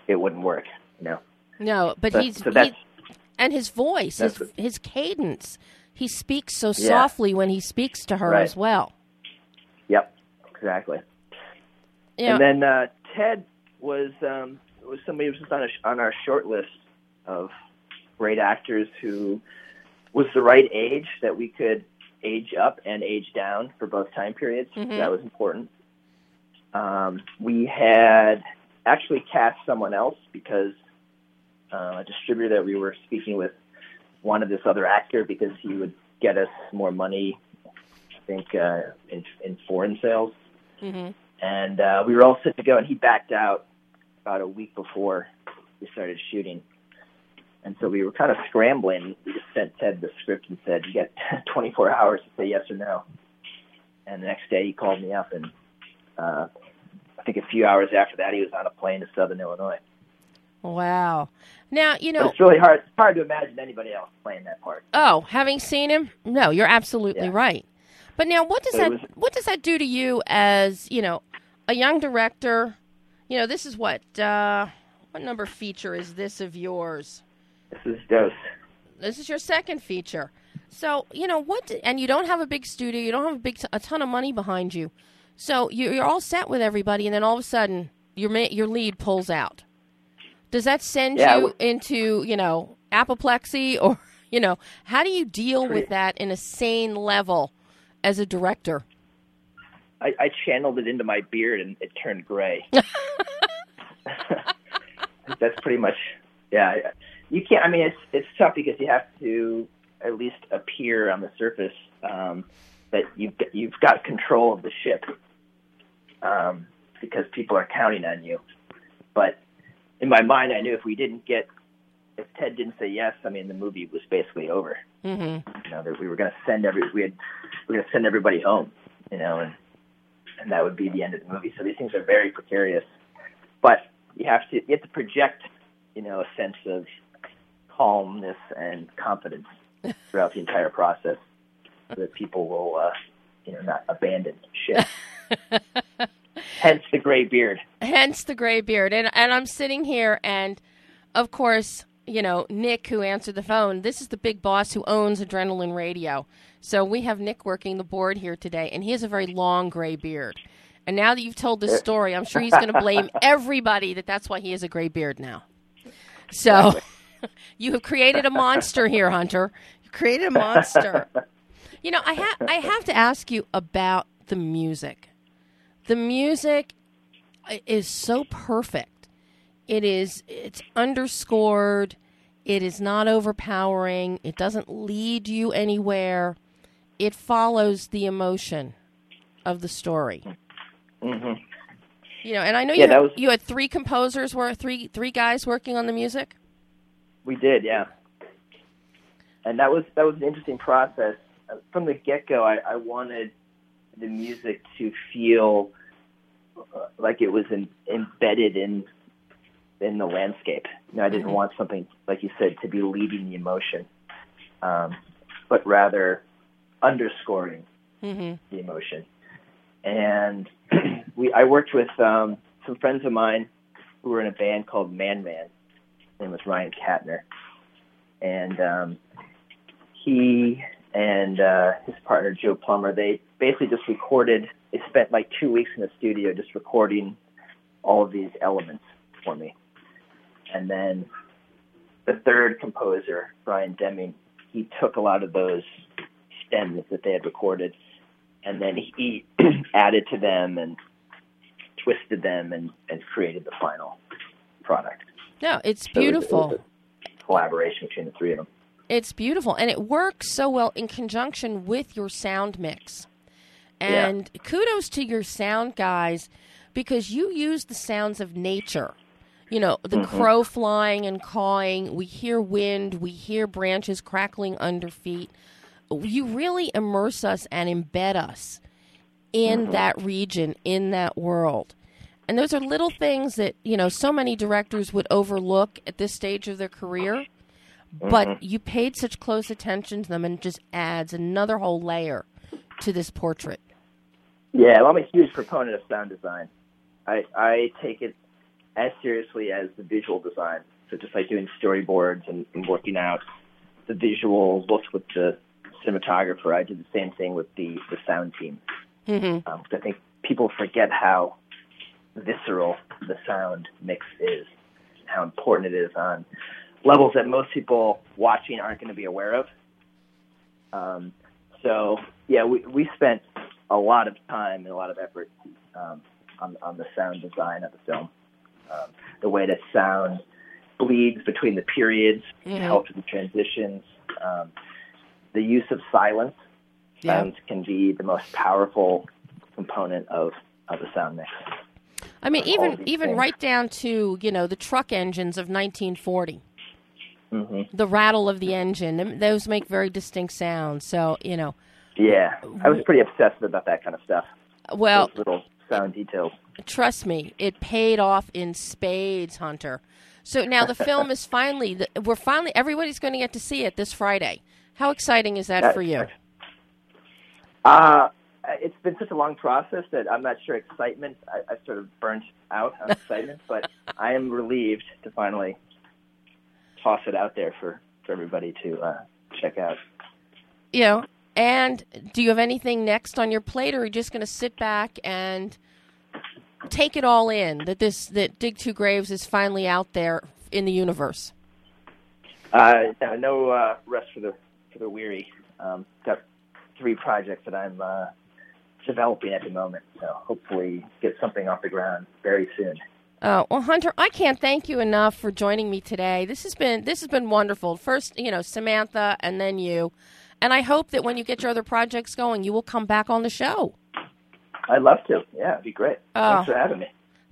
it wouldn't work. You know, no, but so, he's so that's he, and his voice, his his cadence. He speaks so Yeah. softly when he speaks to her Right. as well. yep exactly. Know, And then uh, Ted was um, was somebody who was just on, a, on our short list of great actors who was the right age that we could age up and age down for both time periods. Mhm. That was important. Um, we had actually cast someone else because uh, a distributor that we were speaking with wanted this other actor because he would get us more money. I think uh, in in foreign sales mhm. and uh, we were all set to go, and he backed out about a week before we started shooting. And so we were kind of scrambling. We just sent Ted the script and said, "You get 24 hours to say yes or no." And the next day, he called me up, and uh, I think a few hours after that, he was on a plane to Southern Illinois. Wow. Now you know. it's really hard. It's hard to imagine anybody else playing that part. Oh, having seen him, no, you're absolutely Yeah. right. But now, what does So that was- what does that do to you as you know a young director? You know, this is what uh, what number feature is this of yours? This is dose. This is your second feature. So you know what, and you don't have a big studio, you don't have a big a ton of money behind you, so you- you're all set with everybody, and then all of a sudden your your lead pulls out. Does that send Yeah, you w- into you know apoplexy, or you know how do you deal with that in a sane level as a director? I, I channeled it into my beard, and it turned gray. That's pretty much, yeah. You can't. I mean, it's it's tough because you have to at least appear on the surface um, that you've got- you've got control of the ship um, because people are counting on you. But in my mind, I knew if we didn't get, if Ted didn't say yes, I mean, the movie was basically over. hmm You know, that we were going to send every we had we were going to send everybody home. You know, and and that would be the end of the movie. So these things are very precarious, but you have to you have to project, you know, a sense of calmness and confidence throughout the entire process, so that people will, uh, you know, not abandon ship. Hence the gray beard. Hence the gray beard. And and I'm sitting here and of course, you know, Nick who answered the phone, this is the big boss who owns Adrenaline Radio. So we have Nick working the board here today and he has a very long gray beard. And now that you've told this uh, story, I'm sure he's going to blame everybody that that's why he has a gray beard now. So you have created a monster here, Hunter. You created a monster. You know, I ha- I have to ask you about the music. The music is so perfect. It is it's underscored. It is not overpowering. It doesn't lead you anywhere. It follows the emotion of the story. Mm-hmm. You know, and I know Yeah, you had, was- you had three composers, were three three guys working on the music. We did, yeah. And that was that was an interesting process. From the get go, I, I wanted the music to feel uh, like it was in, embedded in in the landscape. You know, I didn't want something like you said to be leading the emotion, um, but rather underscoring Mm-hmm. the emotion. And we, I worked with um, some friends of mine who were in a band called Man Man. His name was Ryan Kattner, and um, he and uh, his partner Joe Plummer. They basically just recorded. They spent like two weeks in the studio just recording all of these elements for me. And then the third composer, Brian Deming, he took a lot of those stems that they had recorded and then he added to them and twisted them and, and created the final product. No, it's So it was- it beautiful. was collaboration between the three of them. It's beautiful, and it works so well in conjunction with your sound mix. Yeah. And kudos to your sound guys because you use the sounds of nature. You know, the mm-hmm. crow flying and cawing. We hear wind. We hear branches crackling under feet. You really immerse us and embed us in mm-hmm. that region, in that world. And those are little things that, you know, so many directors would overlook at this stage of their career but you paid such close attention to them and it just adds another whole layer to this portrait. Yeah, well, I'm a huge proponent of sound design. I, I take it as seriously as the visual design. So just like doing storyboards and, and working out the visual looks with the cinematographer, I did the same thing with the, the sound team. Mm-hmm. Um, I think people forget how visceral the sound mix is, how important it is on levels that most people watching aren't going to be aware of. Um, so yeah, we we spent a lot of time and a lot of effort um, on on the sound design of the film, um, the way that sound bleeds between the periods, Mhm. helps with the transitions, um, the use of silence. Yeah. Sounds can be the most powerful component of of the sound mix. I mean, even even things. right down to you know the truck engines of 1940, hmm the rattle of the engine. Those make very distinct sounds. So you know, Yeah, I was pretty obsessed about that kind of stuff. well, Those little sound details. trust me, it paid off in spades, Hunter. So now the film is finally we're finally everybody's going to get to see it this Friday. How exciting is that That- for you? Uh, it's been such a long process that I'm not sure excitement. I, I sort of burnt out on excitement, but I am relieved to finally toss it out there for, for everybody to uh, check out. You know, and do you have anything next on your plate, or are you just going to sit back and take it all in? That this that Dig Two Graves is finally out there in the universe. Uh, no no uh, rest for the for the weary. Um, got three projects that I'm uh, developing at the moment, so hopefully get something off the ground very soon. Uh, well, Hunter, I can't thank you enough for joining me today. This has been this has been wonderful. First, you know, Samantha, and then you, and I hope that when you get your other projects going, you will come back on the show. I'd love to. Yeah, it'd be great. Oh. Thanks for having me.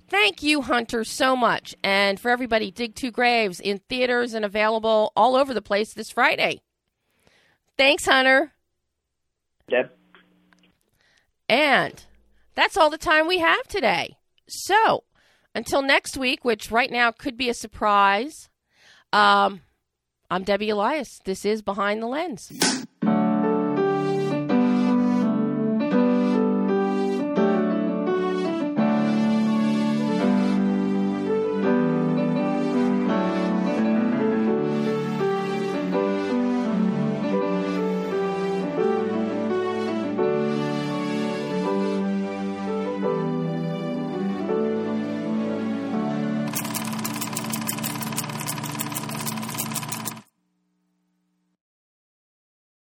Thank you, Hunter, so much. And for everybody, Dig Two Graves in theaters and available all over the place this Friday. Thanks, Hunter. Deb? And that's all the time we have today. So until next week, which right now could be a surprise, um, I'm Debbie Elias. This is Behind the Lens.